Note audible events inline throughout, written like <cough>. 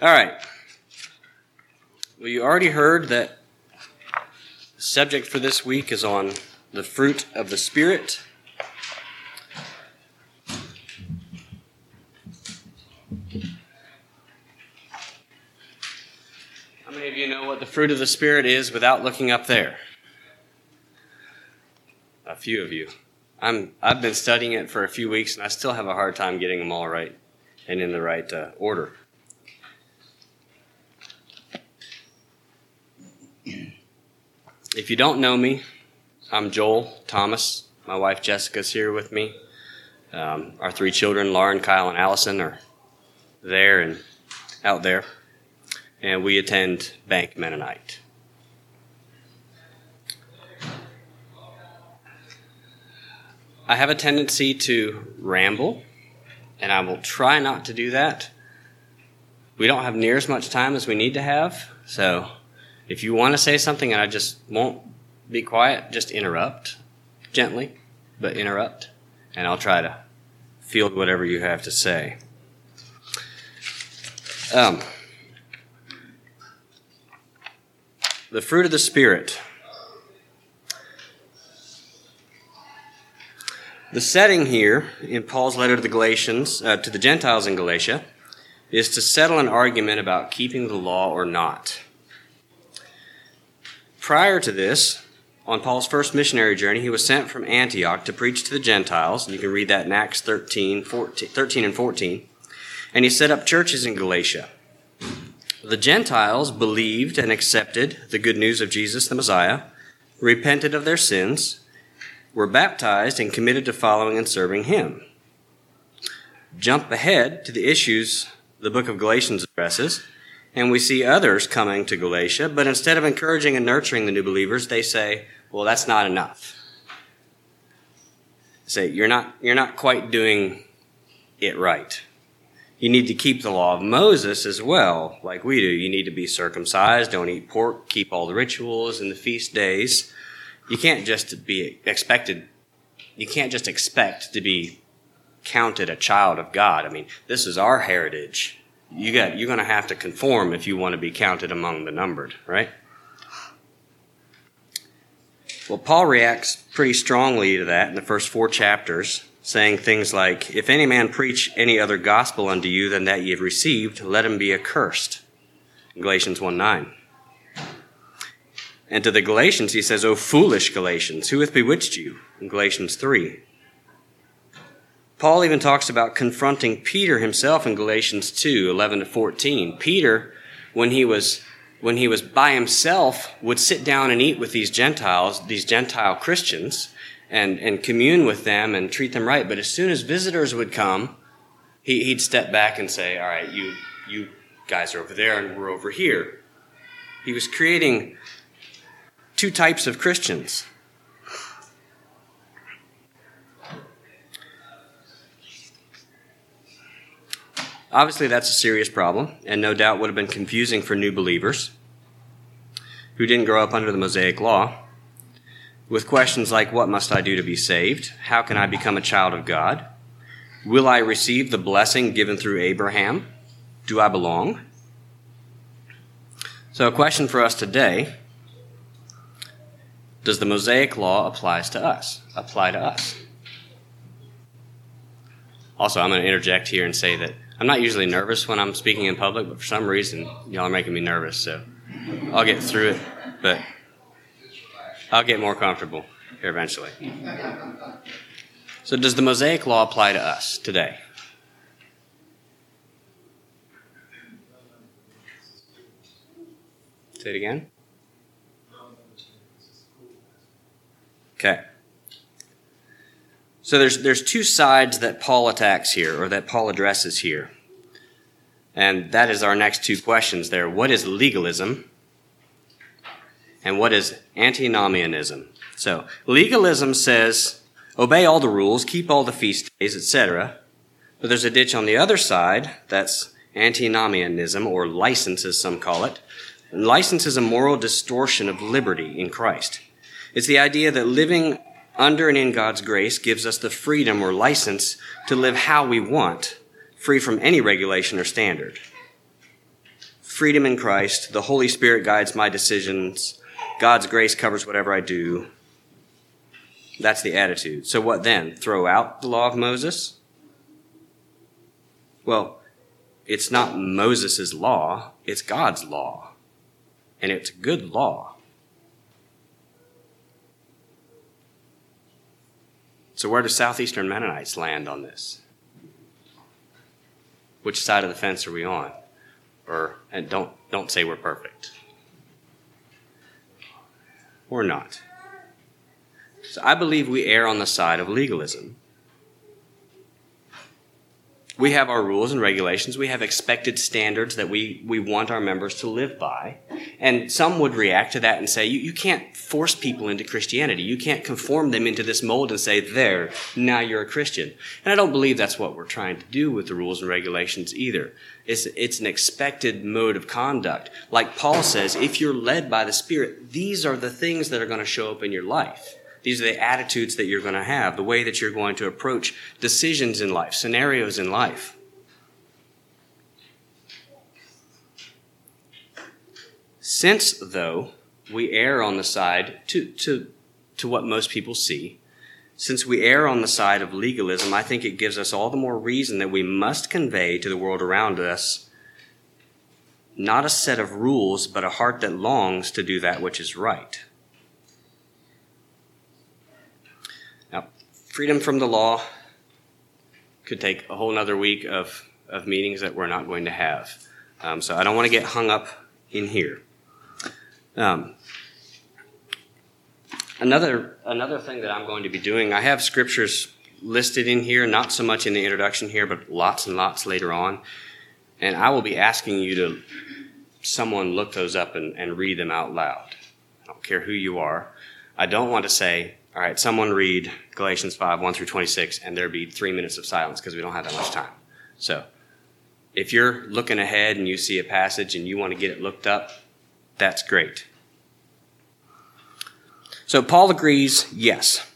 All right. Well, you already heard that the subject for this week is on the fruit of the Spirit. How many of you know what the fruit of the Spirit is without looking up there? A few of you. I'm, I've been studying it for a few weeks and I still have a hard time getting them all right and in the right uh, order. If you don't know me, I'm Joel Thomas. My wife Jessica's here with me. Um, our three children, Lauren, Kyle, and Allison, are there and out there. And we attend Bank Mennonite. I have a tendency to ramble, and I will try not to do that. We don't have near as much time as we need to have, so if you want to say something and I just won't be quiet, just interrupt gently, but interrupt, and I'll try to field whatever you have to say. Um, the fruit of the Spirit. The setting here in Paul's letter to the Galatians, uh, to the Gentiles in Galatia, is to settle an argument about keeping the law or not. Prior to this, on Paul's first missionary journey, he was sent from Antioch to preach to the Gentiles. And you can read that in Acts 13, 14, 13 and 14. And he set up churches in Galatia. The Gentiles believed and accepted the good news of Jesus the Messiah, repented of their sins, were baptized, and committed to following and serving him. Jump ahead to the issues the book of Galatians addresses and we see others coming to Galatia, but instead of encouraging and nurturing the new believers, they say, well, that's not enough. They say, you're not, you're not quite doing it right. You need to keep the law of Moses as well, like we do. You need to be circumcised, don't eat pork, keep all the rituals and the feast days. You can't just be expected, you can't just expect to be counted a child of God. I mean, this is our heritage you got you're going to have to conform if you want to be counted among the numbered, right? Well, Paul reacts pretty strongly to that in the first four chapters, saying things like, If any man preach any other gospel unto you than that ye have received, let him be accursed. Galatians 1 9. And to the Galatians, he says, O foolish Galatians, who hath bewitched you? In Galatians 3. Paul even talks about confronting Peter himself in Galatians 2, 11 to 14. Peter, when he was when he was by himself, would sit down and eat with these Gentiles, these Gentile Christians, and, and commune with them and treat them right. But as soon as visitors would come, he, he'd step back and say, All right, you, you guys are over there and we're over here. He was creating two types of Christians Obviously, that's a serious problem, and no doubt would have been confusing for new believers who didn't grow up under the Mosaic Law, with questions like What must I do to be saved? How can I become a child of God? Will I receive the blessing given through Abraham? Do I belong? So, a question for us today Does the Mosaic Law applies to us? Apply to us? Also, I'm going to interject here and say that I'm not usually nervous when I'm speaking in public, but for some reason, y'all are making me nervous. So I'll get through it, but I'll get more comfortable here eventually. So, does the Mosaic Law apply to us today? Say it again. Okay. So there's, there's two sides that Paul attacks here, or that Paul addresses here. And that is our next two questions there. What is legalism? And what is antinomianism? So, legalism says, obey all the rules, keep all the feast days, etc. But there's a ditch on the other side, that's antinomianism, or license as some call it. And license is a moral distortion of liberty in Christ. It's the idea that living under and in God's grace gives us the freedom or license to live how we want, free from any regulation or standard. freedom in Christ, the Holy Spirit guides my decisions, God's grace covers whatever I do. That's the attitude. So what then? Throw out the law of Moses? Well, it's not Moses' law, it's God's law. And it's good law. So where do Southeastern Mennonites land on this? Which side of the fence are we on? Or and don't don't say we're perfect. We're not. So I believe we err on the side of legalism. We have our rules and regulations. We have expected standards that we, we want our members to live by. And some would react to that and say, you, you can't force people into Christianity. You can't conform them into this mold and say, there, now you're a Christian. And I don't believe that's what we're trying to do with the rules and regulations either. It's, it's an expected mode of conduct. Like Paul says, if you're led by the Spirit, these are the things that are going to show up in your life. These are the attitudes that you're going to have, the way that you're going to approach decisions in life, scenarios in life. Since, though, we err on the side, to, to, to what most people see, since we err on the side of legalism, I think it gives us all the more reason that we must convey to the world around us not a set of rules, but a heart that longs to do that which is right. Freedom from the law could take a whole other week of, of meetings that we're not going to have. Um, so I don't want to get hung up in here. Um, another another thing that I'm going to be doing, I have scriptures listed in here, not so much in the introduction here, but lots and lots later on. And I will be asking you to someone look those up and, and read them out loud. I don't care who you are. I don't want to say, all right, someone read Galatians 5, 1 through 26, and there be three minutes of silence because we don't have that much time. So, if you're looking ahead and you see a passage and you want to get it looked up, that's great. So, Paul agrees yes,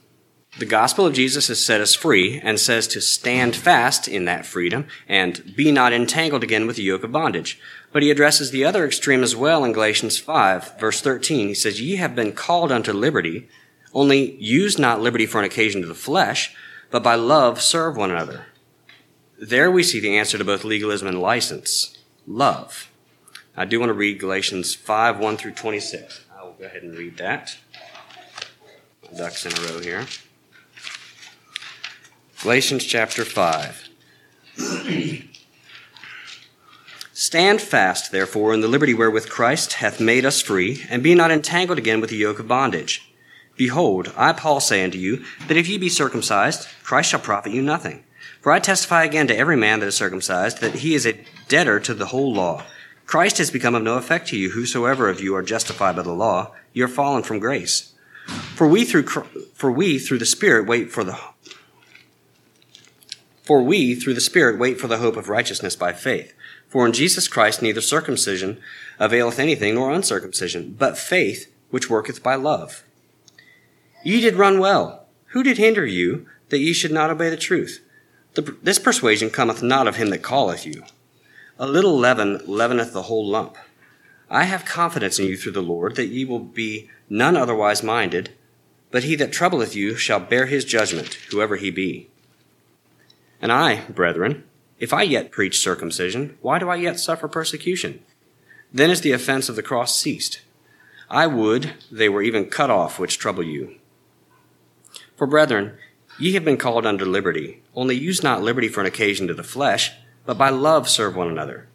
the gospel of Jesus has set us free and says to stand fast in that freedom and be not entangled again with the yoke of bondage. But he addresses the other extreme as well in Galatians 5, verse 13. He says, Ye have been called unto liberty. Only use not liberty for an occasion to the flesh, but by love serve one another. There we see the answer to both legalism and license love. I do want to read Galatians 5 1 through 26. I will go ahead and read that. My ducks in a row here. Galatians chapter 5. <clears throat> Stand fast, therefore, in the liberty wherewith Christ hath made us free, and be not entangled again with the yoke of bondage. Behold, I, Paul, say unto you, that if ye be circumcised, Christ shall profit you nothing. For I testify again to every man that is circumcised, that he is a debtor to the whole law. Christ has become of no effect to you, whosoever of you are justified by the law, you are fallen from grace. For we through, for we through the Spirit wait for the, for we through the Spirit wait for the hope of righteousness by faith. For in Jesus Christ neither circumcision availeth anything nor uncircumcision, but faith which worketh by love. Ye did run well. Who did hinder you that ye should not obey the truth? The, this persuasion cometh not of him that calleth you. A little leaven leaveneth the whole lump. I have confidence in you through the Lord that ye will be none otherwise minded, but he that troubleth you shall bear his judgment, whoever he be. And I, brethren, if I yet preach circumcision, why do I yet suffer persecution? Then is the offense of the cross ceased. I would they were even cut off which trouble you. For brethren, ye have been called under liberty, only use not liberty for an occasion to the flesh, but by love serve one another.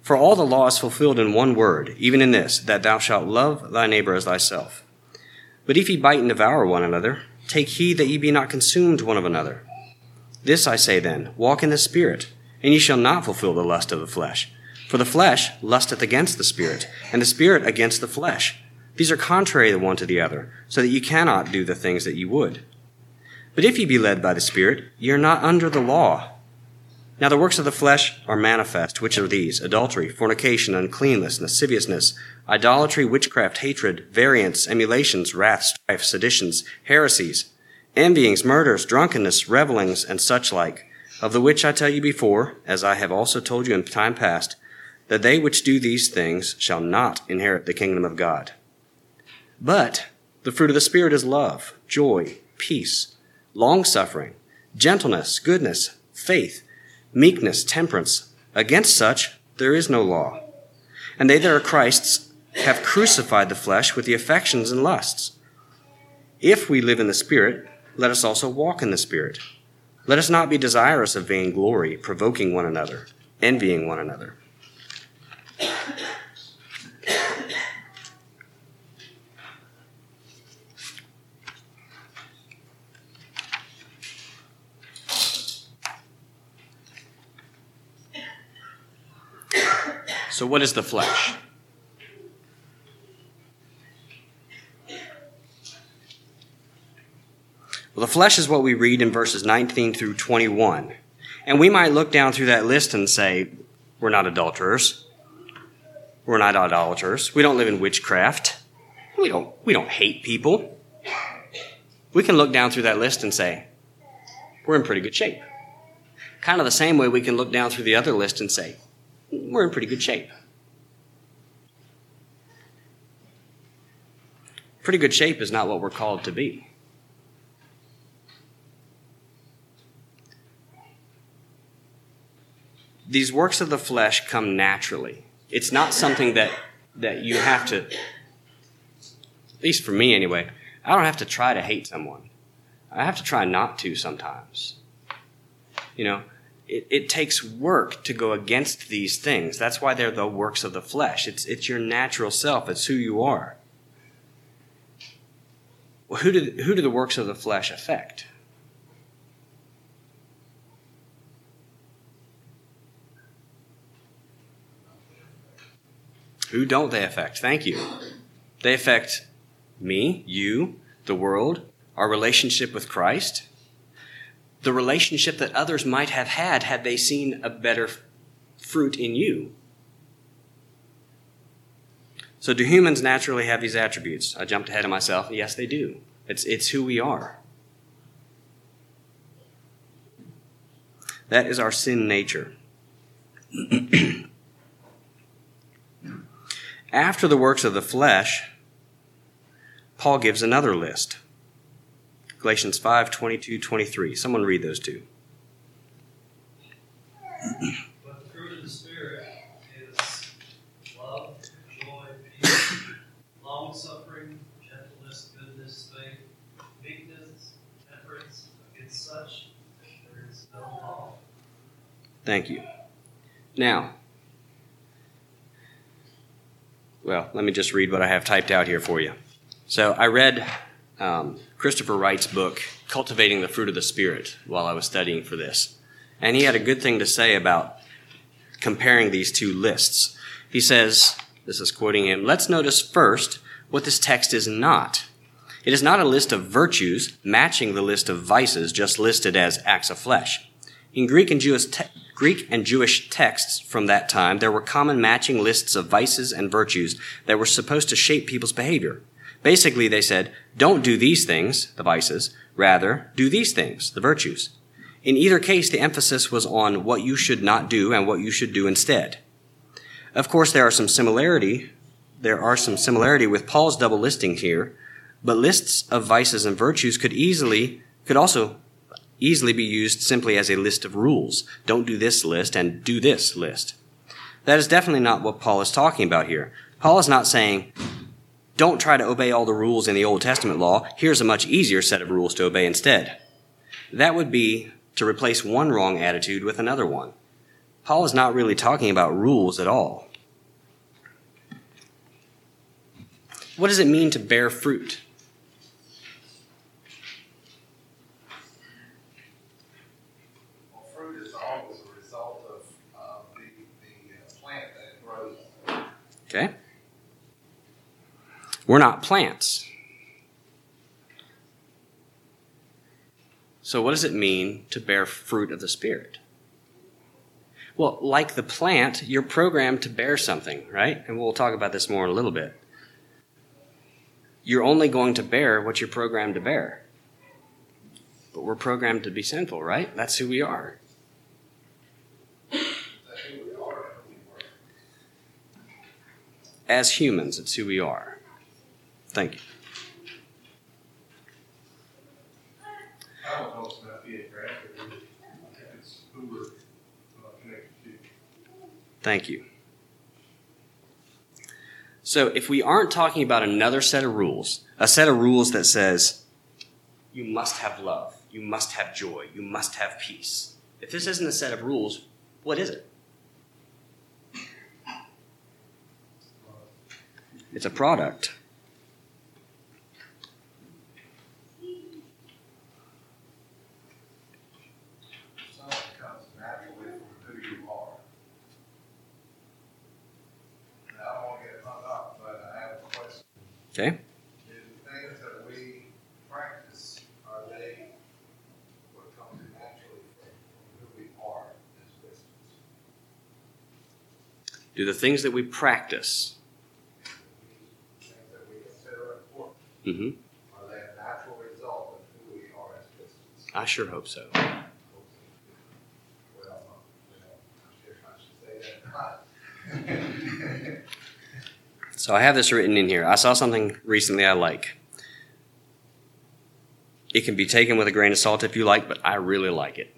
For all the law is fulfilled in one word, even in this, that thou shalt love thy neighbor as thyself. But if ye bite and devour one another, take heed that ye be not consumed one of another. This I say then, walk in the Spirit, and ye shall not fulfill the lust of the flesh. For the flesh lusteth against the Spirit, and the Spirit against the flesh. These are contrary the one to the other, so that ye cannot do the things that ye would. But if ye be led by the Spirit, ye are not under the law. Now the works of the flesh are manifest, which are these adultery, fornication, uncleanness, lasciviousness, idolatry, witchcraft, hatred, variance, emulations, wrath, strife, seditions, heresies, envyings, murders, drunkenness, revelings, and such like, of the which I tell you before, as I have also told you in time past, that they which do these things shall not inherit the kingdom of God. But the fruit of the Spirit is love, joy, peace, long suffering, gentleness, goodness, faith, meekness, temperance. Against such there is no law. And they that are Christ's have crucified the flesh with the affections and lusts. If we live in the Spirit, let us also walk in the Spirit. Let us not be desirous of vainglory, provoking one another, envying one another. So, what is the flesh? Well, the flesh is what we read in verses 19 through 21. And we might look down through that list and say, we're not adulterers. We're not idolaters. We don't live in witchcraft. We don't, we don't hate people. We can look down through that list and say, we're in pretty good shape. Kind of the same way we can look down through the other list and say, we're in pretty good shape. Pretty good shape is not what we're called to be. These works of the flesh come naturally. It's not something that, that you have to, at least for me anyway, I don't have to try to hate someone. I have to try not to sometimes. You know, it, it takes work to go against these things. That's why they're the works of the flesh. It's, it's your natural self, it's who you are. Well, who do, who do the works of the flesh affect? Who don't they affect? Thank you. They affect me, you, the world, our relationship with Christ the relationship that others might have had had they seen a better fruit in you. So, do humans naturally have these attributes? I jumped ahead of myself. Yes, they do. It's, it's who we are. That is our sin nature. <clears throat> After the works of the flesh, Paul gives another list. Galatians 5 22, 23. Someone read those two. But the fruit of the Spirit is love, joy, peace, long suffering, gentleness, goodness, faith, meekness, temperance. Against such there is no law. Thank you. Now, well, let me just read what I have typed out here for you. So I read um, Christopher Wright's book, Cultivating the Fruit of the Spirit, while I was studying for this. And he had a good thing to say about comparing these two lists. He says, this is quoting him, let's notice first what this text is not. It is not a list of virtues matching the list of vices just listed as acts of flesh. In Greek and Jewish, te- Greek and Jewish texts from that time, there were common matching lists of vices and virtues that were supposed to shape people's behavior. Basically, they said, don't do these things, the vices, rather, do these things, the virtues. In either case, the emphasis was on what you should not do and what you should do instead. Of course, there are some similarity, there are some similarity with Paul's double listing here, but lists of vices and virtues could easily, could also easily be used simply as a list of rules. Don't do this list and do this list. That is definitely not what Paul is talking about here. Paul is not saying, don't try to obey all the rules in the Old Testament law. Here's a much easier set of rules to obey instead. That would be to replace one wrong attitude with another one. Paul is not really talking about rules at all. What does it mean to bear fruit? Well, fruit is always a result of uh, the, the uh, plant that it grows. Okay? We're not plants. So, what does it mean to bear fruit of the Spirit? Well, like the plant, you're programmed to bear something, right? And we'll talk about this more in a little bit. You're only going to bear what you're programmed to bear. But we're programmed to be sinful, right? That's who we are. As humans. It's who we are. Thank you. I don't know about being grafted, it's who we're uh, connected to. Thank you. So, if we aren't talking about another set of rules, a set of rules that says you must have love, you must have joy, you must have peace, if this isn't a set of rules, what is it? It's a product. Something comes naturally from who you are. Now, I don't want to get hung up, but I have a question. Okay? Do the things that we practice, are they what comes naturally from who we are as Christians? Do the things that we practice, Things that we consider important, hmm are they a natural result of who we are as Christians? I sure hope so. <laughs> So I have this written in here. I saw something recently I like. It can be taken with a grain of salt if you like, but I really like it.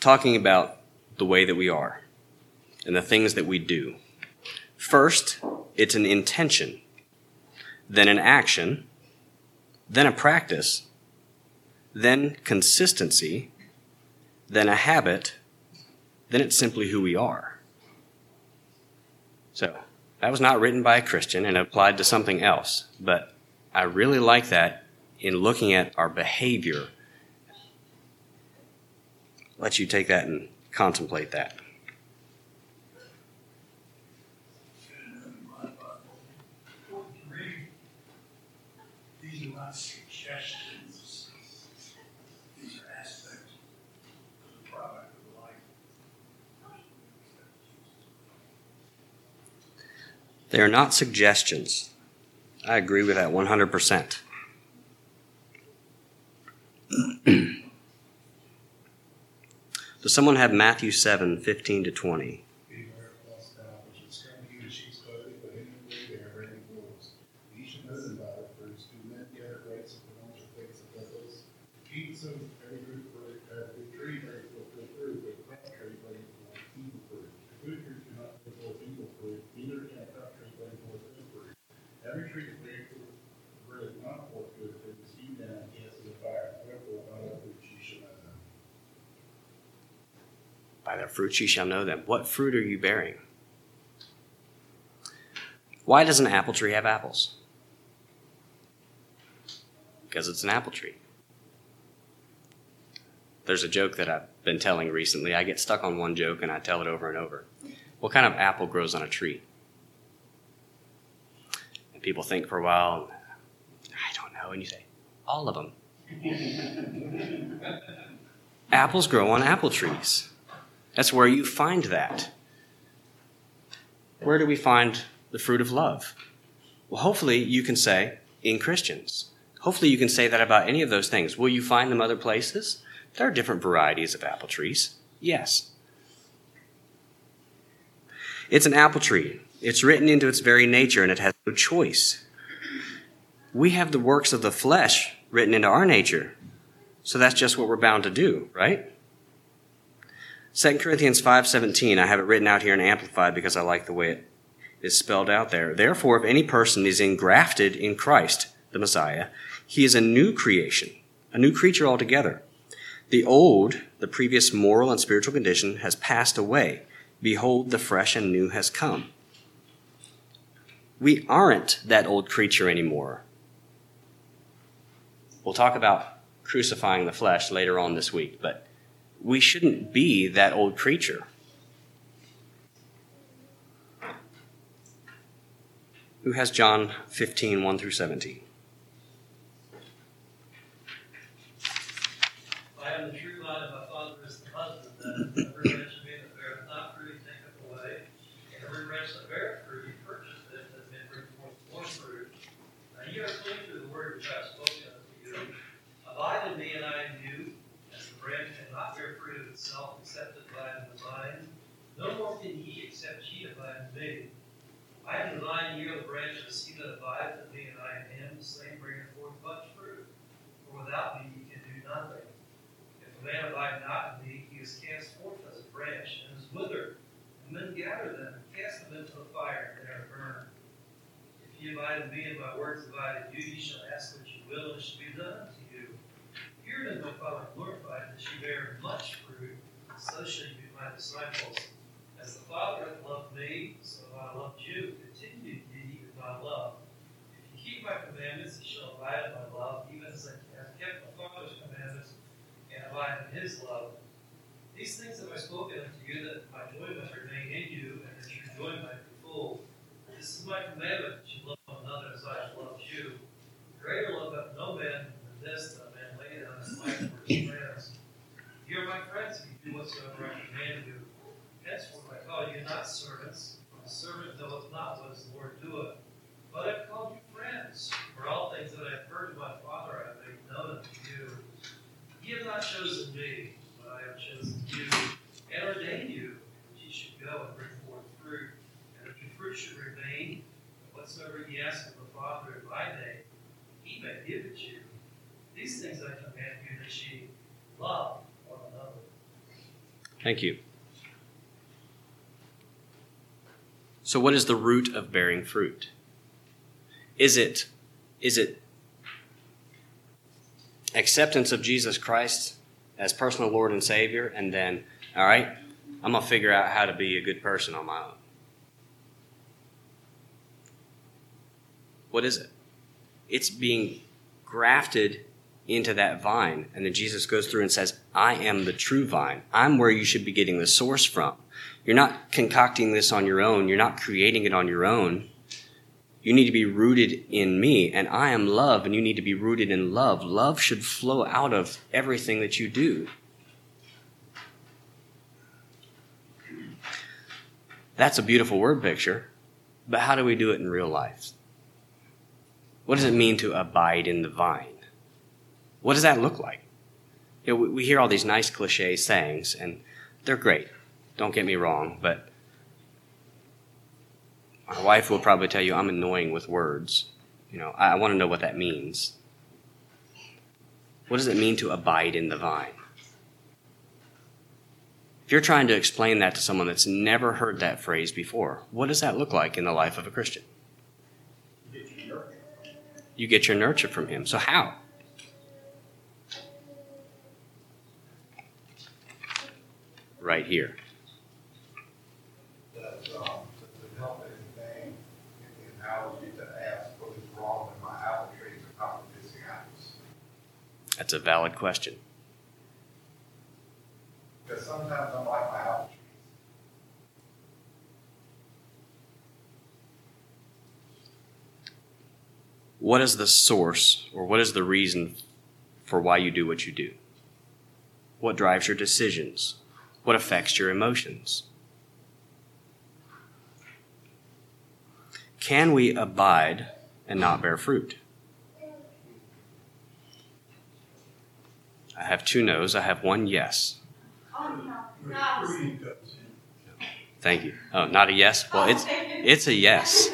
Talking about the way that we are and the things that we do. First, it's an intention, then an action, then a practice, then consistency, then a habit, then it's simply who we are. So, that was not written by a Christian and applied to something else, but I really like that in looking at our behavior. Let you take that and contemplate that. Read. These are not suggestions. These are aspects of the product of life. They are not suggestions. I agree with that 100%. <clears throat> Does someone have Matthew 7 15 to 20? Beware of false prophets, which come to you in sheep's clothing, but inwardly they are ravening wolves. You should know them by their fruits. Do men gather grapes of thorns or figs of thistles? Keep some every root for uh, good tree bears forth good fruit, but a crop tree bears forth evil fruit. A good tree cannot bear forth evil fruit, neither can a crop tree bear forth good fruit. Every tree that bears forth bears not forth good fruit is hewn down and cast in the fire. Therefore, by their fruits you shall know them. By their fruits ye shall know them. What fruit are you bearing? Why does an apple tree have apples? Because it's an apple tree. There's a joke that I've been telling recently. I get stuck on one joke and I tell it over and over. What kind of apple grows on a tree? And people think for a while, I don't know. And you say, all of them. <laughs> Apples grow on apple trees. That's where you find that. Where do we find the fruit of love? Well, hopefully you can say in Christians. Hopefully you can say that about any of those things. Will you find them other places? There are different varieties of apple trees. Yes. It's an apple tree. It's written into its very nature and it has no choice. We have the works of the flesh written into our nature. So that's just what we're bound to do, right? 2 Corinthians 5:17, I have it written out here in amplified because I like the way it is spelled out there. Therefore, if any person is engrafted in Christ, the Messiah, he is a new creation, a new creature altogether. The old, the previous moral and spiritual condition has passed away. Behold, the fresh and new has come. We aren't that old creature anymore. We'll talk about crucifying the flesh later on this week, but we shouldn't be that old creature. Who has John 15, 1 through 17? I am the true light, and my Father the husbandman. Every branch in me that beareth not fruit, he taketh away. And every branch that beareth fruit, he purchaseth it, that it may bring forth more fruit. Now ye are clean through the word which I have spoken unto you. Abide in me, and I in you. As the branch cannot bear fruit of itself, except it abide in the vine. No more can ye, except ye abide in me. I am the vine, ye are the branches. He that abideth in me, and I in him, the same bringeth forth much fruit. For without me ye can do nothing. If a man abide not in me, he is cast forth as a branch, and is withered. And men gather them, and cast them into the fire, and they are burned. If ye abide in me, and my words abide in you, ye shall ask what ye will, and it shall be done unto you. Herein is my Father glorified, that ye bear much fruit, so shall ye be my disciples. As the Father hath loved me, so have I loved you. Continue ye in my love. If ye keep my commandments, ye shall abide in my love, even as I have kept my Father's commandments and abide in his love. These things have I spoken unto you, that my joy might remain in you, and that your joy might be full. This my commandment, you love another as I have loved you. Greater love hath no man than this, that a man lay down his life for his friends. You are my friends if you do whatsoever I command you. Henceforth I call you not servants, for the servant knoweth not what his Lord doeth. But I have called you friends, for all things that I have heard of my Father I have made known unto you. Ye have not chosen me, but I have chosen you, and ordained you, that ye should go and bring forth fruit, and that your fruit should remain, and whatsoever ye ask of the Father in my name, he may give it you. These things I command you, that ye love one another. Thank you. So, what is the root of bearing fruit? Is it, is it acceptance of Jesus Christ as personal Lord and Savior, and then, all right, I'm going to figure out how to be a good person on my own? What is it? It's being grafted into that vine. And then Jesus goes through and says, I am the true vine. I'm where you should be getting the source from. You're not concocting this on your own. You're not creating it on your own. You need to be rooted in me, and I am love, and you need to be rooted in love. Love should flow out of everything that you do. That's a beautiful word picture, but how do we do it in real life? What does it mean to abide in the vine? What does that look like? You know, we, we hear all these nice cliche sayings, and they're great. Don't get me wrong, but my wife will probably tell you I'm annoying with words. You know, I, I want to know what that means. What does it mean to abide in the vine? If you're trying to explain that to someone that's never heard that phrase before, what does that look like in the life of a Christian? You get your nurture from him. So how? Right here. That, um, to to help anything, in the analogy to ask what is wrong with my apple trees or not producing here. That's a valid question. Because sometimes I like my apple trees. What is the source or what is the reason for why you do what you do? What drives your decisions? What affects your emotions? Can we abide and not bear fruit? I have two no's. I have one yes. Thank you. Oh, not a yes? Well, it's it's a yes.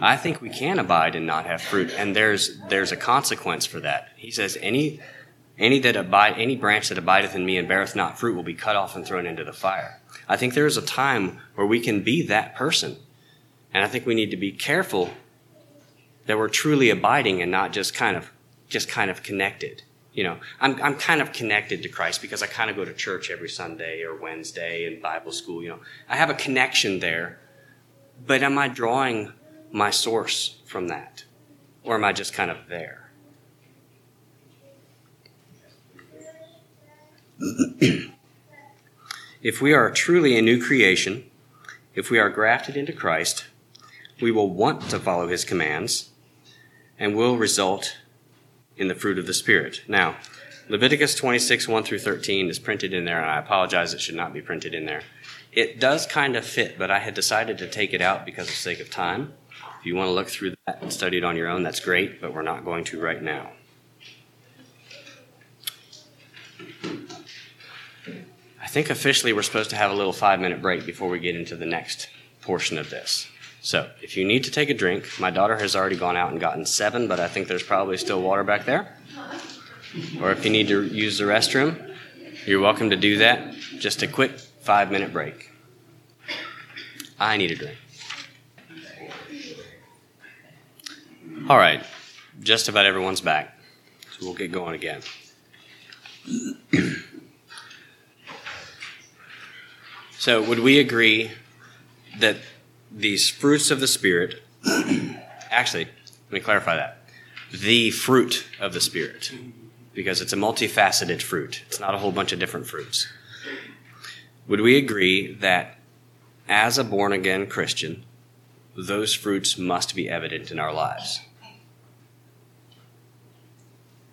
I think we can abide and not have fruit, and there's there's a consequence for that. He says, "Any any that abide, any branch that abideth in me and beareth not fruit will be cut off and thrown into the fire." I think there is a time where we can be that person, and I think we need to be careful that we're truly abiding and not just kind of just kind of connected. You know, I'm I'm kind of connected to Christ because I kind of go to church every Sunday or Wednesday and Bible school. You know, I have a connection there, but am I drawing my source from that? Or am I just kind of there? If we are truly a new creation, if we are grafted into Christ, we will want to follow his commands and will result in the fruit of the Spirit. Now, Leviticus 26, 1 through 13 is printed in there, and I apologize, it should not be printed in there. It does kind of fit, but I had decided to take it out because of sake of time. If you want to look through that and study it on your own, that's great, but we're not going to right now. I think officially we're supposed to have a little five minute break before we get into the next portion of this. So, if you need to take a drink, my daughter has already gone out and gotten seven, but I think there's probably still water back there. Or if you need to use the restroom, you're welcome to do that. Just a quick five minute break. I need a drink. All right, just about everyone's back. So we'll get going again. <clears throat> so, would we agree that these fruits of the Spirit, <clears throat> actually, let me clarify that. The fruit of the Spirit, because it's a multifaceted fruit, it's not a whole bunch of different fruits. Would we agree that as a born again Christian, those fruits must be evident in our lives?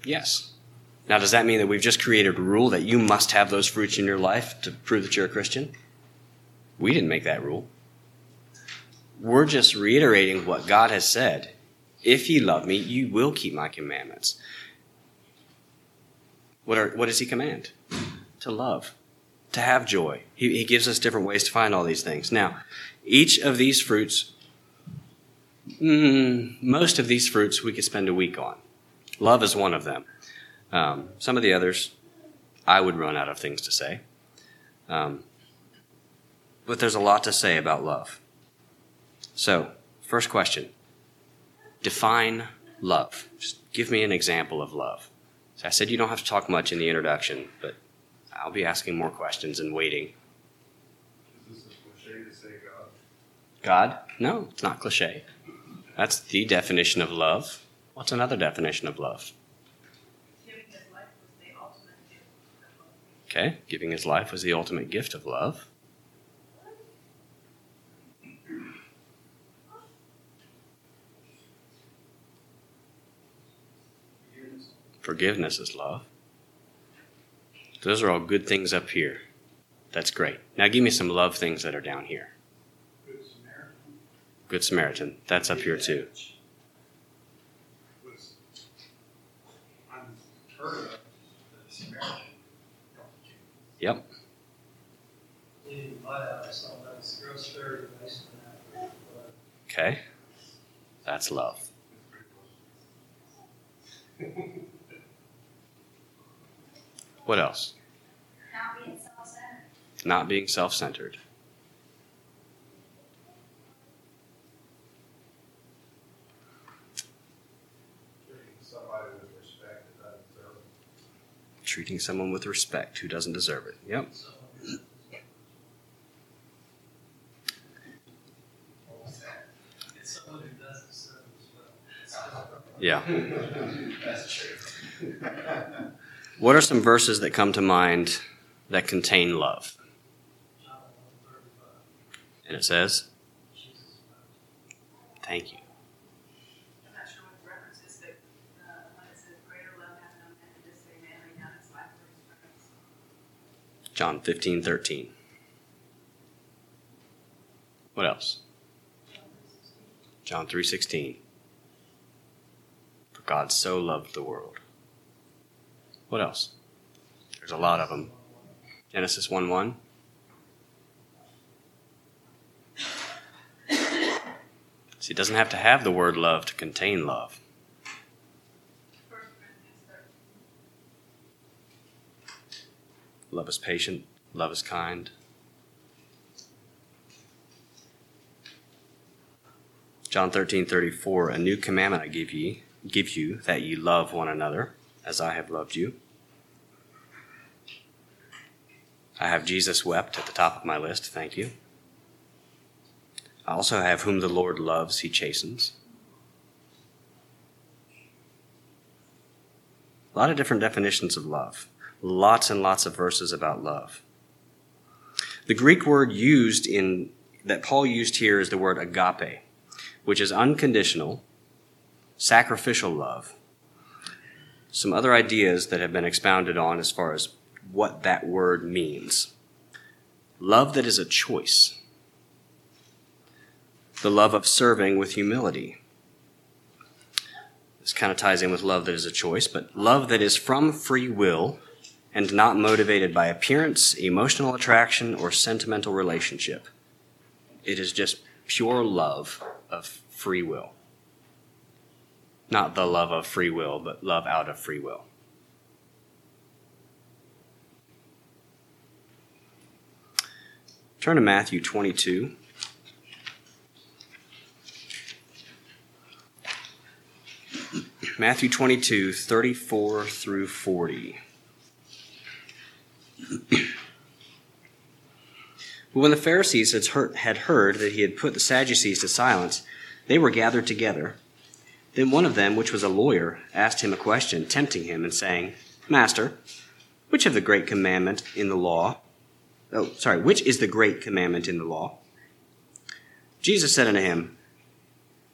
Yes. Now, does that mean that we've just created a rule that you must have those fruits in your life to prove that you're a Christian? We didn't make that rule. We're just reiterating what God has said. If you love me, you will keep my commandments. What, are, what does he command? To love, to have joy. He, he gives us different ways to find all these things. Now, each of these fruits, mm, most of these fruits we could spend a week on. Love is one of them. Um, some of the others, I would run out of things to say. Um, but there's a lot to say about love. So, first question define love. Just give me an example of love. So I said you don't have to talk much in the introduction, but I'll be asking more questions and waiting. Is this a cliche to say God? God? No, it's not cliche. That's the definition of love. What's another definition of love? Giving his life was the ultimate gift of love. Okay, giving his life was the ultimate gift of love. Forgiveness is love. Those are all good things up here. That's great. Now give me some love things that are down here. Good Samaritan Good Samaritan. That's up here too. Yep. Leaving blood out, I saw that was gross third based on that. But Okay. That's love. What else? Not being. Not self centered. It. Treating someone with respect who doesn't deserve it. Yep. Yeah. That's true. What are some verses that come to mind that contain love? John one thirty-five, And it says. Thank you. I'm not sure what the reference is, but, uh, when it says greater love hath no man than this, a man lay down his life for his friends. John fifteen thirteen. What else? John 3:16. For God so loved the world. What else? There's a lot of them. Genesis 1 1. See, it doesn't have to have the word love to contain love. Love is patient, love is kind. John 13, 34, a new commandment I give ye, give you, that ye love one another, as I have loved you. I have Jesus wept at the top of my list, thank you. I also have whom the Lord loves, he chastens. A lot of different definitions of love. Lots and lots of verses about love. The Greek word used in that Paul used here is the word agape, which is unconditional, sacrificial love. Some other ideas that have been expounded on as far as what that word means. Love that is a choice. The love of serving with humility. This kind of ties in with love that is a choice, but love that is from free will and not motivated by appearance, emotional attraction, or sentimental relationship. It is just pure love of free will. Not the love of free will, but love out of free will. Turn to Matthew 22. Matthew 22, 34 through 40. But when the Pharisees had heard, that he had put the Sadducees to silence, they were gathered together. Then one of them, which was a lawyer, asked him a question, tempting him, and saying, Master, which of the great commandment in the law? Oh, sorry, which is the great commandment in the law? Jesus said unto him,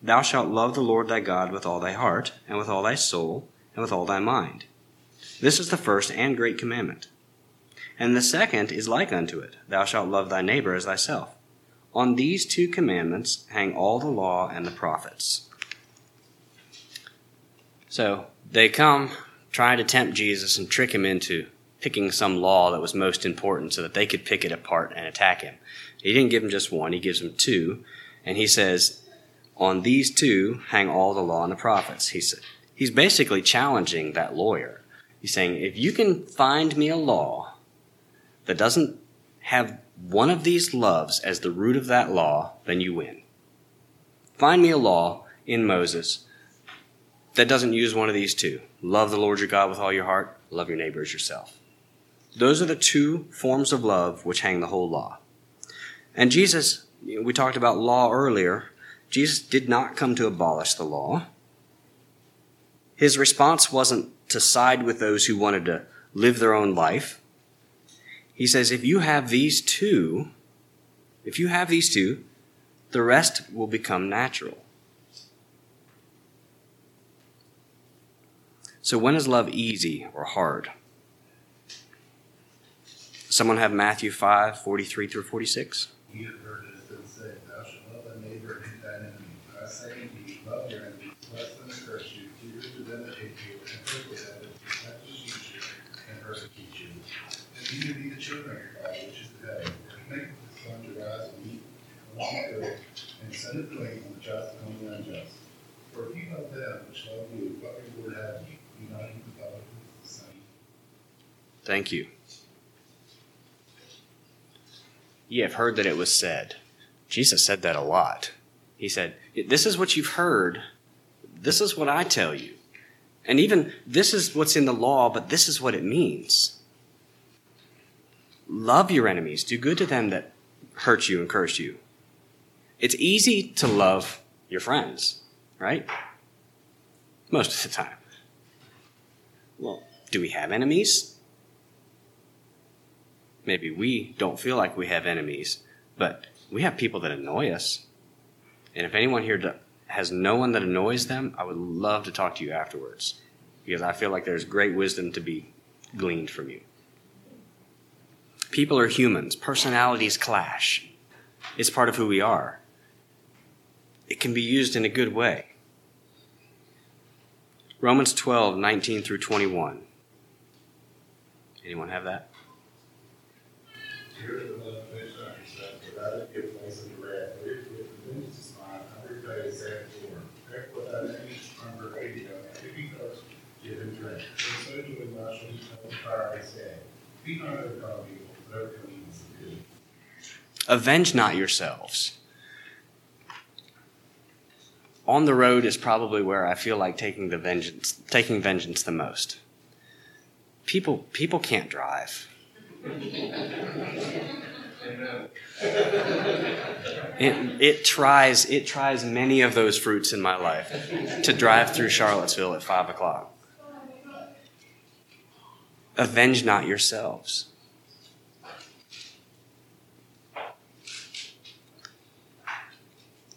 Thou shalt love the Lord thy God with all thy heart, and with all thy soul, and with all thy mind. This is the first and great commandment. And the second is like unto it Thou shalt love thy neighbor as thyself. On these two commandments hang all the law and the prophets. So they come trying to tempt Jesus and trick him into picking some law that was most important so that they could pick it apart and attack him. He didn't give him just one, he gives him two. And he says, On these two hang all the law and the prophets. He said, he's basically challenging that lawyer. He's saying, If you can find me a law that doesn't have one of these loves as the root of that law, then you win. Find me a law in Moses that doesn't use one of these two. Love the Lord your God with all your heart, love your neighbor as yourself. Those are the two forms of love which hang the whole law. And Jesus, we talked about law earlier. Jesus did not come to abolish the law. His response wasn't to side with those who wanted to live their own life. He says, if you have these two, if you have these two, the rest will become natural. So, when is love easy or hard? Someone have Matthew 5 43 through 46? You have heard it has been said, Thou shalt love thy neighbor and thine enemy. I say unto you, love your enemies, bless them and curse you, do good to them that hate you, and pray for them that despitefully use you and persecute you. And these be the children of your Father which is in heaven. For he maketh sun to rise and meet on the good, and sendeth rain on the just and on the unjust. For if you love them which love you, what reward have you? Do not even the Father who is the same. Thank you. Ye have heard that it was said. Jesus said that a lot. He said, This is what you've heard. This is what I tell you. And even this is what's in the law, but this is what it means. Love your enemies. Do good to them that hurt you and curse you. It's easy to love your friends, right? Most of the time. Well, do we have enemies? Maybe we don't feel like we have enemies, but we have people that annoy us. And if anyone here has no one that annoys them, I would love to talk to you afterwards because I feel like there's great wisdom to be gleaned from you. People are humans, personalities clash. It's part of who we are. It can be used in a good way. Romans 12, 19 through 21. Anyone have that? Here is the motivation of yourself, without it give place if the Lord. Therefore thy enemies hunger eighty of if he thirst, give him. And so his. Be not but. Avenge not yourselves. On the road is probably where I feel like taking the vengeance, taking vengeance the most. People, people can't drive. It, it tries it tries many of those fruits in my life to drive through Charlottesville at five o'clock. Avenge not yourselves.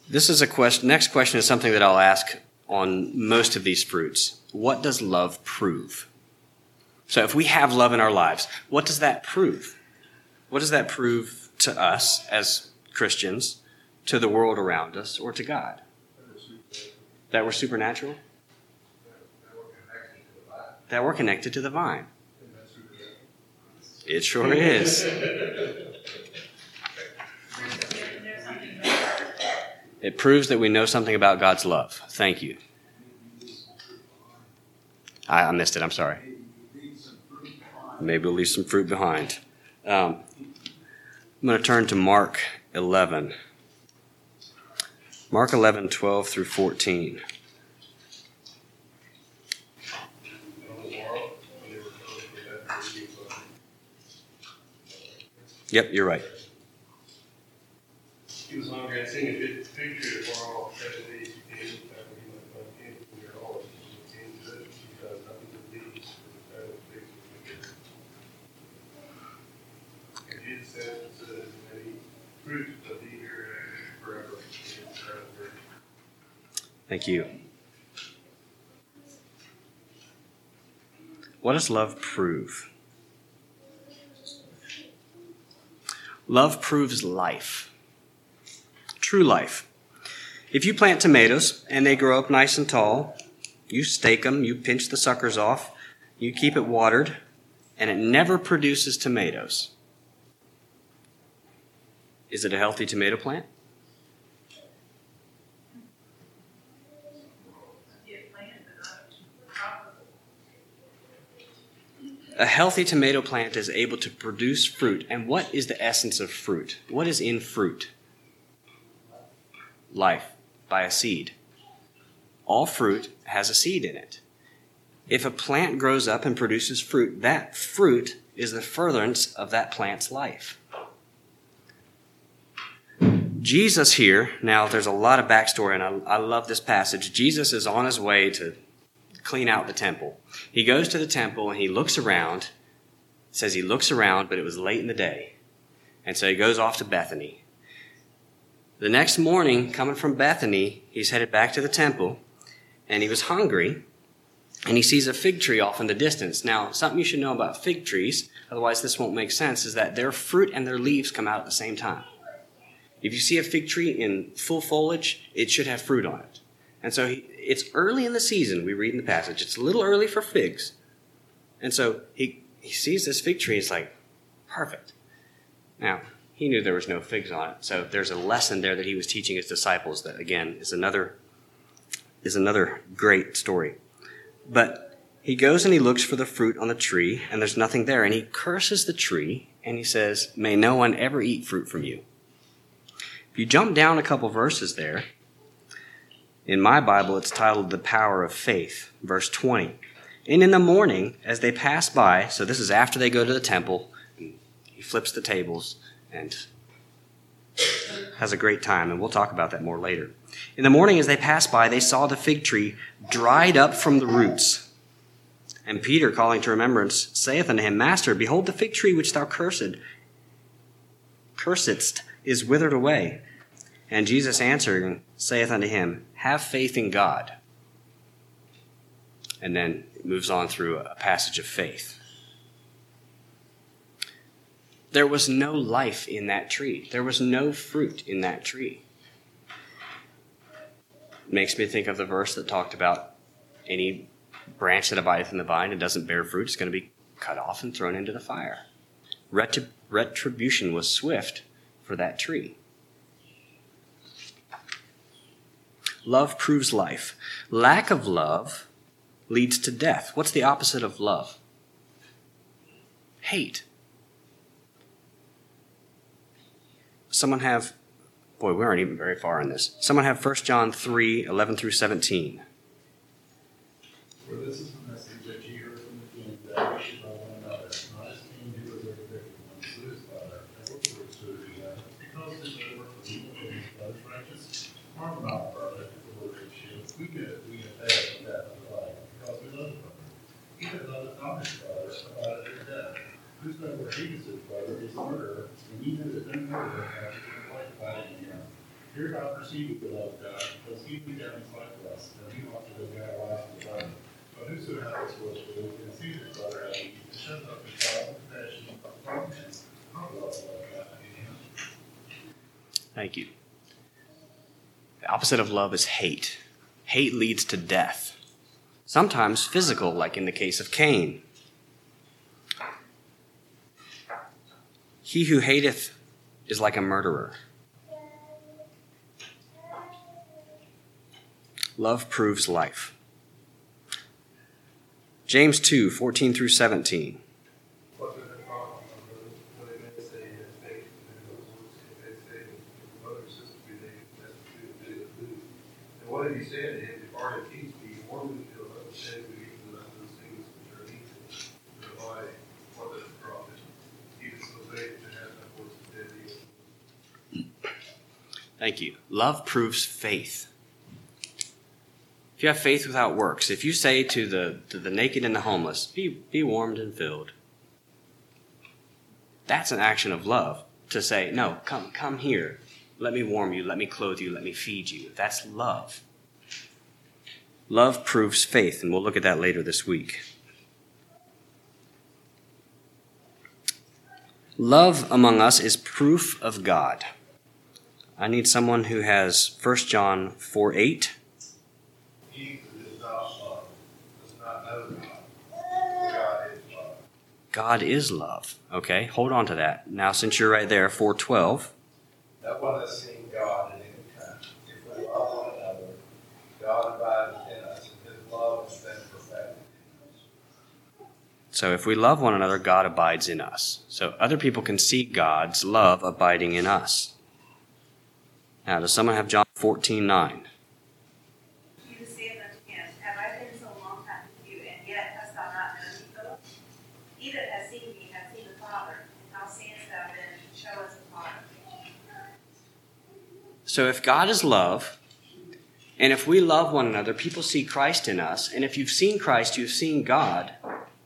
This is a question. Next question is something that I'll ask on most of these fruits. What does love prove? So, if we have love in our lives, what does that prove? What does that prove to us as Christians, to the world around us, or to God? That we're supernatural? That we're connected to the vine. It sure is. It proves that we know something about God's love. Thank you. I missed it. I'm sorry. Maybe we'll leave some fruit behind. Um, I'm going to turn to Mark 11. Mark 11, 12 through 14. Yep, you're right. He was hungry a seven days he came, after he went from him from their Lord, he came to it, because nothing but these for the fat of figs was wicked. And Jesus said to the many fruit of the here forever. And forever. Thank you. What does love prove? Love proves life, true life. If you plant tomatoes and they grow up nice and tall, you stake them, you pinch the suckers off, you keep it watered, and it never produces tomatoes. Is it a healthy tomato plant? Get planted, but not profitable. A healthy tomato plant is able to produce fruit. And what is the essence of fruit? What is in fruit? Life by a seed. All fruit has a seed in it. If a plant grows up and produces fruit, that fruit is the furtherance of that plant's life. Jesus here, now there's a lot of backstory, and I, I love this passage. Jesus is on his way to clean out the temple. He goes to the temple and he looks around. Says he looks around, but it was late in the day. And so he goes off to Bethany. The next morning, coming from Bethany, he's headed back to the temple and he was hungry and he sees a fig tree off in the distance. Now, something you should know about fig trees, otherwise this won't make sense, is that their fruit and their leaves come out at the same time. If you see a fig tree in full foliage, it should have fruit on it. And so he, it's early in the season, we read in the passage. It's a little early for figs. And so he, he sees this fig tree, it's like, perfect. Now, he knew there was no figs on it. So there's a lesson there that he was teaching his disciples that again is another is another great story. But he goes and he looks for the fruit on the tree, and there's nothing there, and he curses the tree, and he says, May no one ever eat fruit from you. If you jump down a couple verses there, in my Bible, it's titled The Power of Faith, verse 20. And in the morning, as they pass by, so this is after they go to the temple, he flips the tables and has a great time, and we'll talk about that more later. In the morning, as they passed by, they saw the fig tree dried up from the roots. And Peter, calling to remembrance, saith unto him, Master, behold, the fig tree which thou cursed, cursedst, is withered away. And Jesus answering saith unto him, Have faith in God. And then moves on through a passage of faith. There was no life in that tree. There was no fruit in that tree. Makes me think of the verse that talked about any branch that abideth in the vine and doesn't bear fruit is going to be cut off and thrown into the fire. Retrib- retribution was swift for that tree. Love proves life. Lack of love leads to death. What's the opposite of love? Hate. Someone have, boy, we aren't even very far in this. Someone have 1 John 3 11 through 17. For this is the message that ye heard from the beginning, that we should love one another, not as Cain did with every wicked one, slew his brother, and what works to his brother, because his own work was evil and his brother's righteous. Harm not brother, if the word is you. We good, we have passed the death of life, because we love the brother. He that loveth not his brother, abideth in death. His brother is murderer, and he that no murderer abiding in him. Perceive God, because he who us, and ought to live our the. But whoso his brother shuts up his child with passion, from him, God in him. Thank you. The opposite of love is hate. Hate leads to death, sometimes physical, like in the case of Cain. He who hateth is like a murderer. Love proves life. James 2 14 through 17. What it may say his faith, and in those words, if they say, your brother or sister be they confess the truth, they will lose. And what have you said to him? Depart in peace, be warmed and filled, understand we eat the those things which are needful to the body. What does it profit? Even so they that have not works of dead evil. Thank you. Love proves faith. If you have faith without works, if you say to the, to the naked and the homeless, be, be warmed and filled, that's an action of love. To say, no, come, come here. Let me warm you. Let me clothe you. Let me feed you. That's love. Love proves faith, and we'll look at that later this week. Love among us is proof of God. I need someone who has 1 John 4 8. He who does not love does not know God, is love. God is love. Okay, hold on to that. Now, since you're right there, 412. No one has seen God at any time. If we love one another, God abides in us, and his love has been perfected in us. So, if we love one another, God abides in us. So, other people can see God's love abiding in us. Now, does someone have John 14 9? Jesus saith unto him, Have I been so long time with you, and yet hast thou not known me, Philip? He that has seen me hath seen the Father, and how sayest thou then, Show us the Father? So, if God is love, and if we love one another, people see Christ in us, and if you've seen Christ, you've seen God,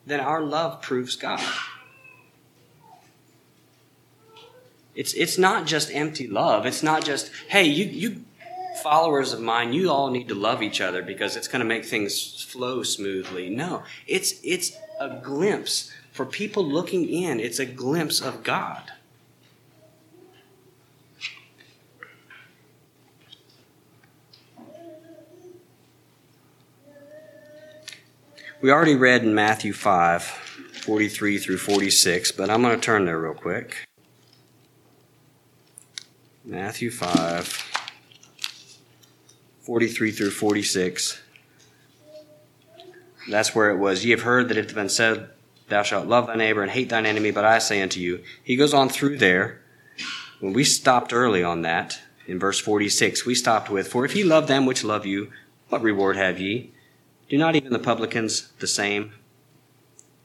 then our love proves God. It's, it's not just empty love. It's not just, hey, you, you followers of mine, you all need to love each other because it's going to make things flow smoothly. No, it's, it's a glimpse. For people looking in, it's a glimpse of God. We already read in Matthew 5, 43 through 46, but I'm going to turn there real quick. Matthew 5, 43 through 46. That's where it was. Ye have heard that it hath been said, Thou shalt love thy neighbor and hate thine enemy, but I say unto you. He goes on through there. When we stopped early on that, in verse 46, we stopped with, For if ye love them which love you, what reward have ye? Do not even the publicans the same?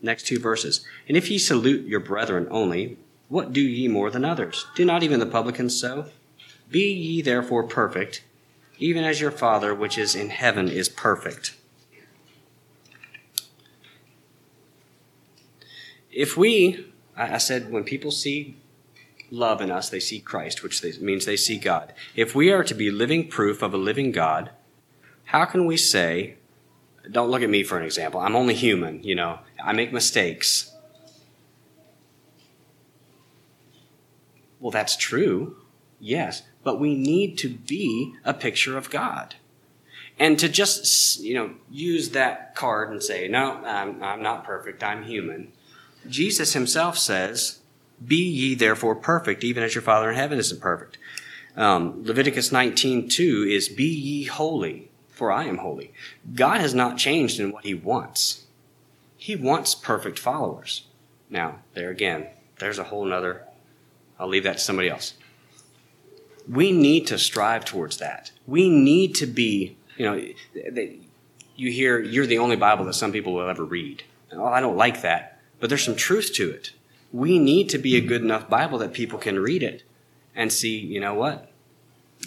Next two verses. And if ye salute your brethren only, what do ye more than others? Do not even the publicans so? Be ye therefore perfect, even as your Father which is in heaven is perfect. If we, I said, when people see love in us, they see Christ, which means they see God. If we are to be living proof of a living God, how can we say, don't look at me for an example. I'm only human, you know. I make mistakes. Well, that's true. Yes, but we need to be a picture of God. And to just, you know, use that card and say, no, I'm, I'm not perfect, I'm human. Jesus himself says, Be ye therefore perfect, even as your Father in heaven is perfect. Um, Leviticus 19, 2 is, Be ye holy, for I am holy. God has not changed in what he wants. He wants perfect followers. Now, there again, there's a whole nother, I'll leave that to somebody else. We need to strive towards that. We need to be, you know, you hear, you're the only Bible that some people will ever read. Oh, I don't like that, but there's some truth to it. We need to be a good enough Bible that people can read it and see, you know what?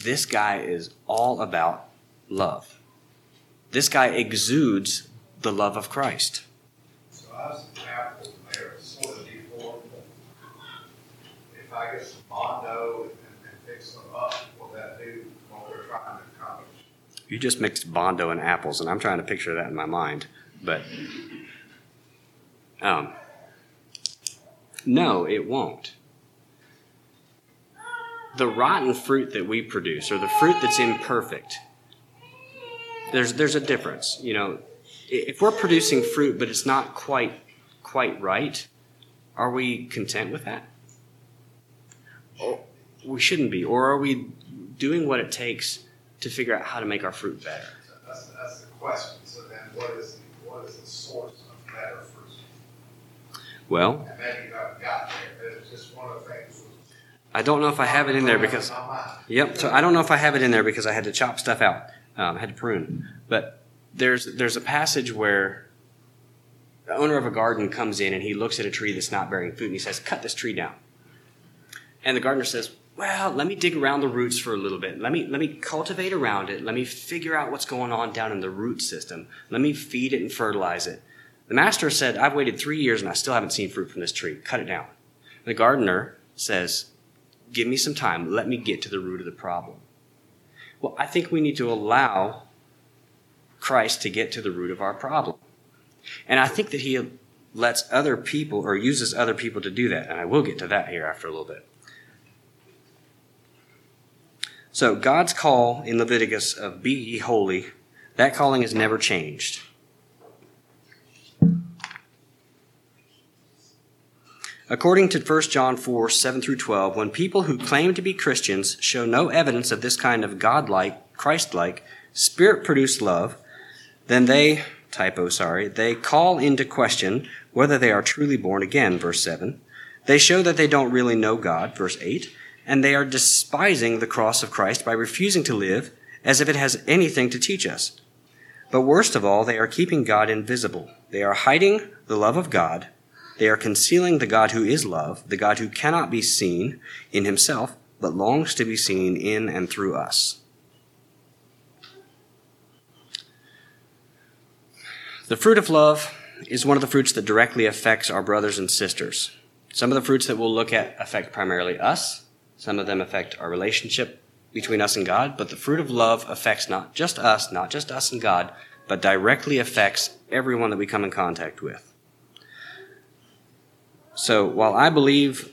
This guy is all about love. This guy exudes the love of Christ. So I some apples and they're sort of deformed. If I some Bondo and, and fix them up, will that do what we're trying to accomplish? You just mixed Bondo and apples, and I'm trying to picture that in my mind. But um, no, it won't. The rotten fruit that we produce, or the fruit that's imperfect, there's there's a difference. You know, if we're producing fruit but it's not quite quite right, are we content with that? Or we shouldn't be. Or are we doing what it takes to figure out how to make our fruit better? That's, that's the question. So then what is, the- what is the source of better fruit? Well, And maybe you haven't got there, but it's just one of the things. I don't know if I have it in there because. Yep. So I don't know if I have it in there because I had to chop stuff out. Um, I had to prune. But there's there's a passage where the owner of a garden comes in and he looks at a tree that's not bearing fruit and he says, "Cut this tree down." And the gardener says, "Well, let me dig around the roots for a little bit. Let me let me cultivate around it. Let me figure out what's going on down in the root system. Let me feed it and fertilize it." The master said, "I've waited three years and I still haven't seen fruit from this tree. Cut it down." The gardener says, Give me some time. Let me get to the root of the problem. Well, I think we need to allow Christ to get to the root of our problem. And I think that he lets other people or uses other people to do that. And I will get to that here after a little bit. So, God's call in Leviticus of be ye holy, that calling has never changed. According to 1 John 4 7 through 12, when people who claim to be Christians show no evidence of this kind of godlike, Christ-like, spirit-produced love, then they, typo, sorry, they call into question whether they are truly born again, verse 7. They show that they don't really know God, verse 8, and they are despising the cross of Christ by refusing to live as if it has anything to teach us. But worst of all, they are keeping God invisible. They are hiding the love of God they are concealing the God who is love, the God who cannot be seen in himself, but longs to be seen in and through us. The fruit of love is one of the fruits that directly affects our brothers and sisters. Some of the fruits that we'll look at affect primarily us, some of them affect our relationship between us and God, but the fruit of love affects not just us, not just us and God, but directly affects everyone that we come in contact with. So while I believe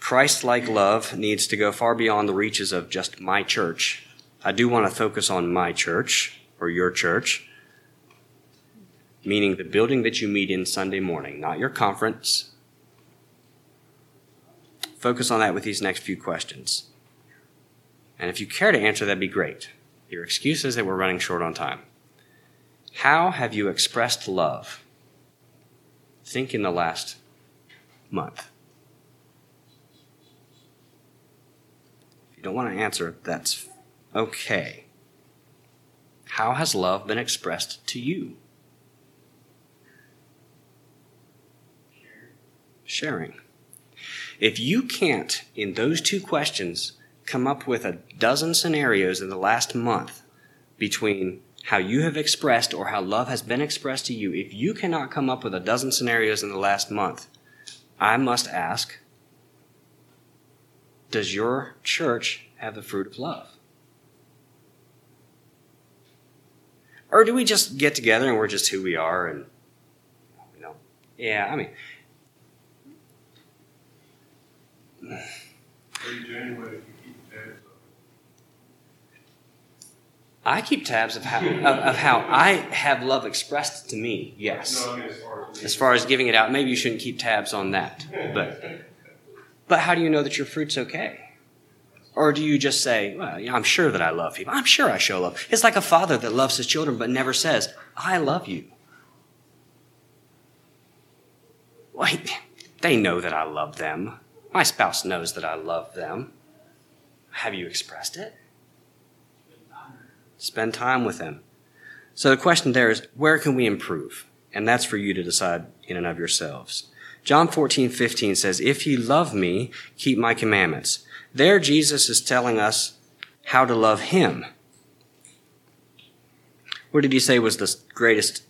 Christ like love needs to go far beyond the reaches of just my church, I do want to focus on my church or your church, meaning the building that you meet in Sunday morning, not your conference. Focus on that with these next few questions. And if you care to answer, that'd be great. Your excuse is that we're running short on time. How have you expressed love? Think in the last month. If you don't want to answer, that's okay. How has love been expressed to you? Sharing. If you can't, in those two questions, come up with a dozen scenarios in the last month between how you have expressed or how love has been expressed to you, if you cannot come up with a dozen scenarios in the last month, I must ask Does your church have the fruit of love? Or do we just get together and we're just who we are and, you know, yeah, I mean, Are you you keep tabs of I keep tabs of how, of, of how I have love expressed to me, yes. No, I mean as far as. As far as giving it out, maybe you shouldn't keep tabs on that. But but how do you know that your fruit's okay? Or do you just say, well, yeah, I'm sure that I love people. I'm sure I show love. It's like a father that loves his children but never says, I love you. Wait, they know that I love them. My spouse knows that I love them. Have you expressed it? Spend time with them. So the question there is, where can we improve? And that's for you to decide in and of yourselves. John 14, 15 says, If ye love me, keep my commandments. There, Jesus is telling us how to love him. What did he say was the greatest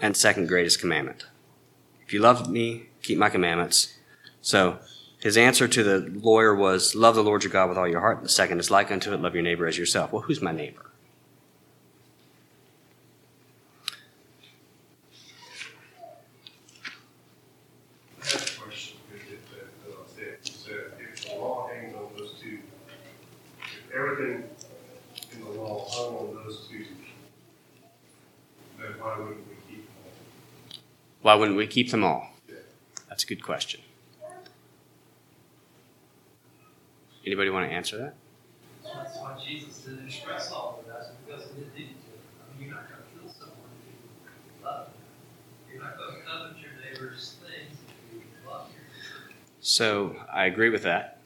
and second greatest commandment? If you love me, keep my commandments. So, his answer to the lawyer was, Love the Lord your God with all your heart. The second is like unto it, love your neighbor as yourself. Well, who's my neighbor? Everything in the law hung on those two, why wouldn't we keep them all? Why wouldn't we keep them all? That's a good question. Anybody want to answer that? That's why Jesus didn't express all of that, because he didn't need to. I mean, you're not gonna kill someone if you love them. You're not gonna covet your neighbor's things if you love your neighbor. So I agree with that.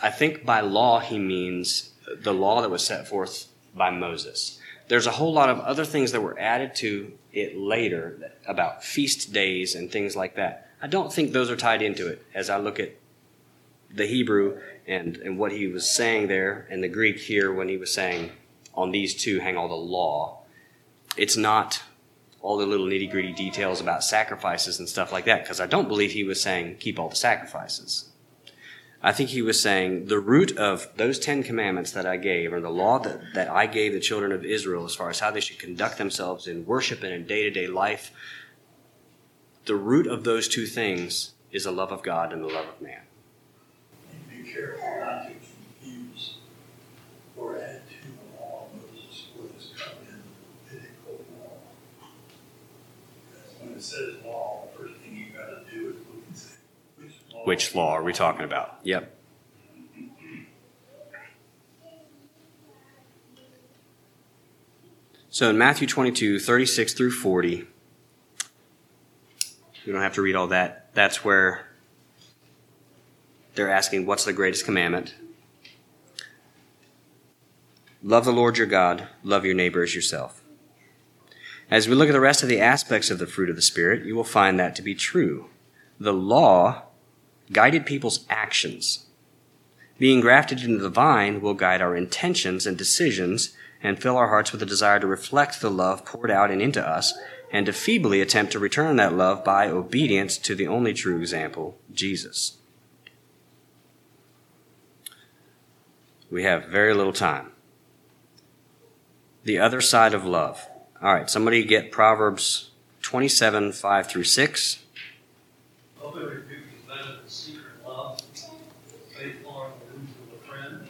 I think by law he means the law that was set forth by Moses. There's a whole lot of other things that were added to it later about feast days and things like that. I don't think those are tied into it as I look at the Hebrew and, and what he was saying there and the Greek here when he was saying on these two hang all the law. It's not all the little nitty gritty details about sacrifices and stuff like that because I don't believe he was saying keep all the sacrifices. I think he was saying the root of those Ten Commandments that I gave, or the law that, that I gave the children of Israel as far as how they should conduct themselves in worship and in day to day life, the root of those two things is the love of God and the love of man. And be careful not to confuse or add to the law of Moses what has come in the Levitical law. Because when it says law, the first thing you gotta do is look and say, which law? Which law are we talking about? Yep. So in Matthew 22, 36 through 40, we don't have to read all that. That's where they're asking, What's the greatest commandment? Love the Lord your God, love your neighbor as yourself. As we look at the rest of the aspects of the fruit of the Spirit, you will find that to be true. The law guided people's actions. Being grafted into the vine will guide our intentions and decisions and fill our hearts with a desire to reflect the love poured out and into us and to feebly attempt to return that love by obedience to the only true example, Jesus. We have very little time. The other side of love. All right, somebody get Proverbs 27 5 through 6. Open rebuke is better than secret love. Faithful are the wounds of a friend.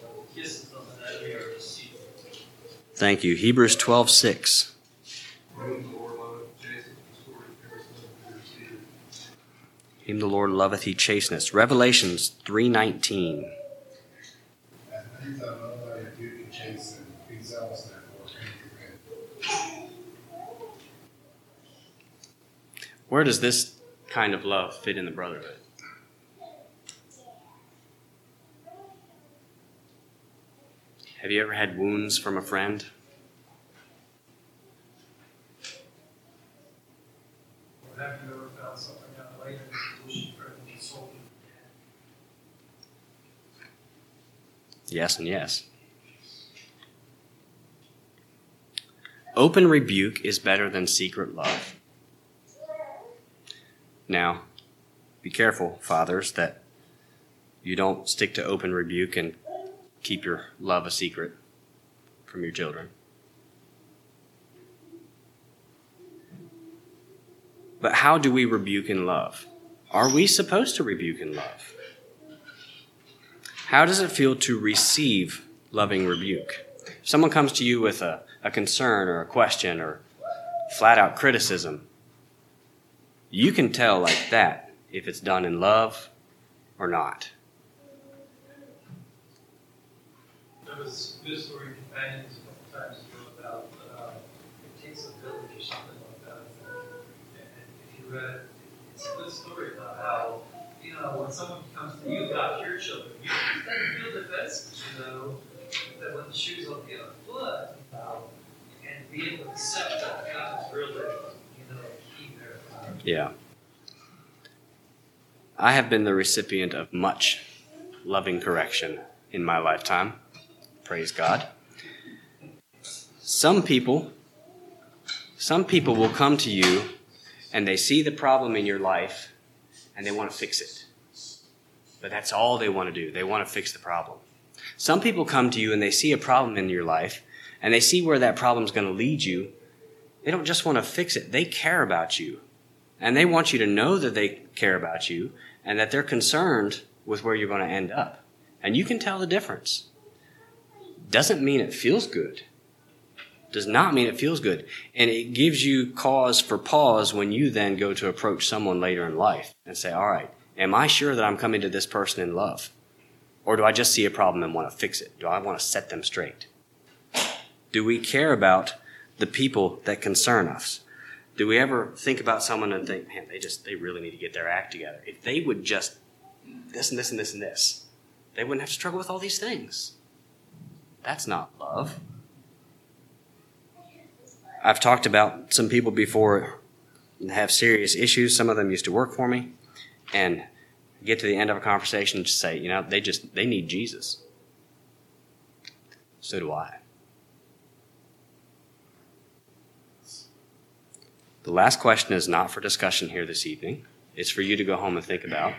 the Kisses of an enemy are deceitful. Thank you. Hebrews 12 6. Whom the Lord loveth, chasteneth, restore to pure son, and receive. Him the Lord loveth, he chasteneth. Revelations 3.19. Where does this kind of love fit in the brotherhood? Have you ever had wounds from a friend have you ever found something out later that you wish you could have consulted? Yes and yes. Open rebuke is better than secret love. Now, be careful, fathers, that you don't stick to open rebuke and keep your love a secret from your children. But how do we rebuke in love? Are we supposed to rebuke in love? How does it feel to receive loving rebuke? If someone comes to you with a, a concern or a question or flat out criticism, you can tell like that if it's done in love or not. There was a good story in Companions a couple times ago about uh, it takes a village or something like that. And if you read it, it's a good story about how, know, when someone comes to you about your children, you doesn't feel defensive, you know, that when the shoes on the other foot, you know, and be able to accept that God is really, you know, key there. Yeah. I have been the recipient of much loving correction in my lifetime. Praise God. Some people some people will come to you and they see the problem in your life and they want to fix it. But that's all they want to do. They want to fix the problem. Some people come to you and they see a problem in your life and they see where that problem is going to lead you. They don't just want to fix it. They care about you. And they want you to know that they care about you and that they're concerned with where you're going to end up. And you can tell the difference. Doesn't mean it feels good. Does not mean it feels good. And it gives you cause for pause when you then go to approach someone later in life and say, all right, am I sure that I'm coming to this person in love? Or do I just see a problem and want to fix it? Do I want to set them straight? Do we care about the people that concern us? Do we ever think about someone and think, man, they just, they really need to get their act together? If they would just this and this and this and this, they wouldn't have to struggle with all these things. That's not love. I've talked about some people before have serious issues. Some of them used to work for me and get to the end of a conversation and just say, you know, they just they need Jesus. So do I. The last question is not for discussion here this evening. It's for you to go home and think about.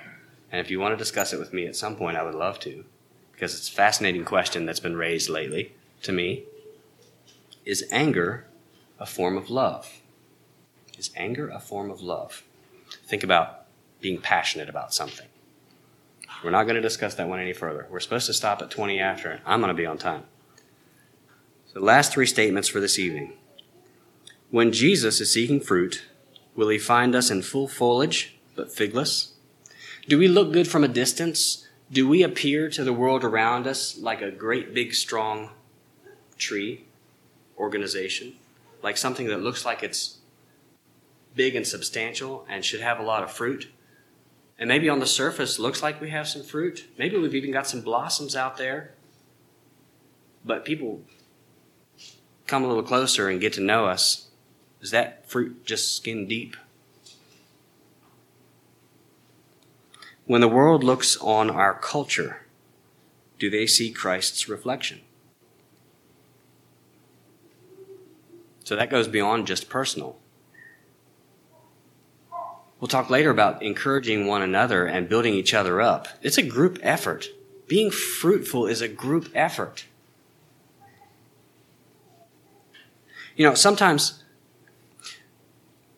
And if you want to discuss it with me at some point, I would love to, because it's a fascinating question that's been raised lately to me. Is anger a form of love? Is anger a form of love? Think about being passionate about something. We're not going to discuss that one any further. We're supposed to stop at 20 after. and I'm going to be on time. So, the last three statements for this evening. When Jesus is seeking fruit, will he find us in full foliage but figless? Do we look good from a distance? Do we appear to the world around us like a great big strong tree organization? Like something that looks like it's big and substantial and should have a lot of fruit? And maybe on the surface looks like we have some fruit. Maybe we've even got some blossoms out there. But people come a little closer and get to know us. Is that fruit just skin deep? When the world looks on our culture, do they see Christ's reflection? So that goes beyond just personal. We'll talk later about encouraging one another and building each other up. It's a group effort. Being fruitful is a group effort. You know, sometimes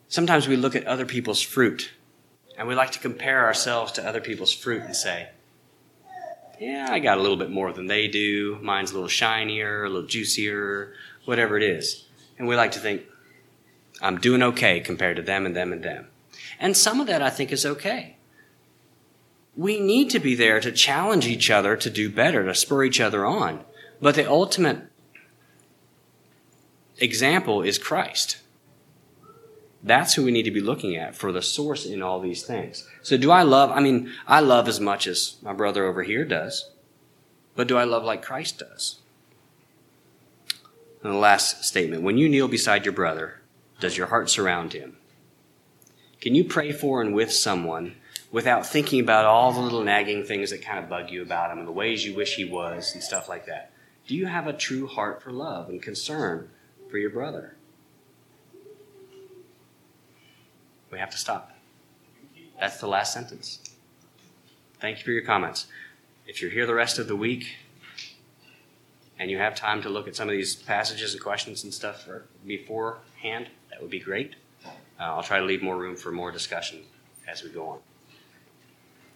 sometimes we look at other people's fruit and we like to compare ourselves to other people's fruit and say, yeah, I got a little bit more than they do. Mine's a little shinier, a little juicier, whatever it is. And we like to think, I'm doing okay compared to them and them and them. And some of that I think is okay. We need to be there to challenge each other to do better, to spur each other on. But the ultimate example is Christ. That's who we need to be looking at for the source in all these things. So do I love? I mean, I love as much as my brother over here does. But do I love like Christ does? And the last statement. When you kneel beside your brother, does your heart surround him? Can you pray for and with someone without thinking about all the little nagging things that kind of bug you about him and the ways you wish he was and stuff like that? Do you have a true heart for love and concern for your brother? we have to stop. That's the last sentence. Thank you for your comments. If you're here the rest of the week and you have time to look at some of these passages and questions and stuff beforehand, that would be great. Uh, I'll try to leave more room for more discussion as we go on.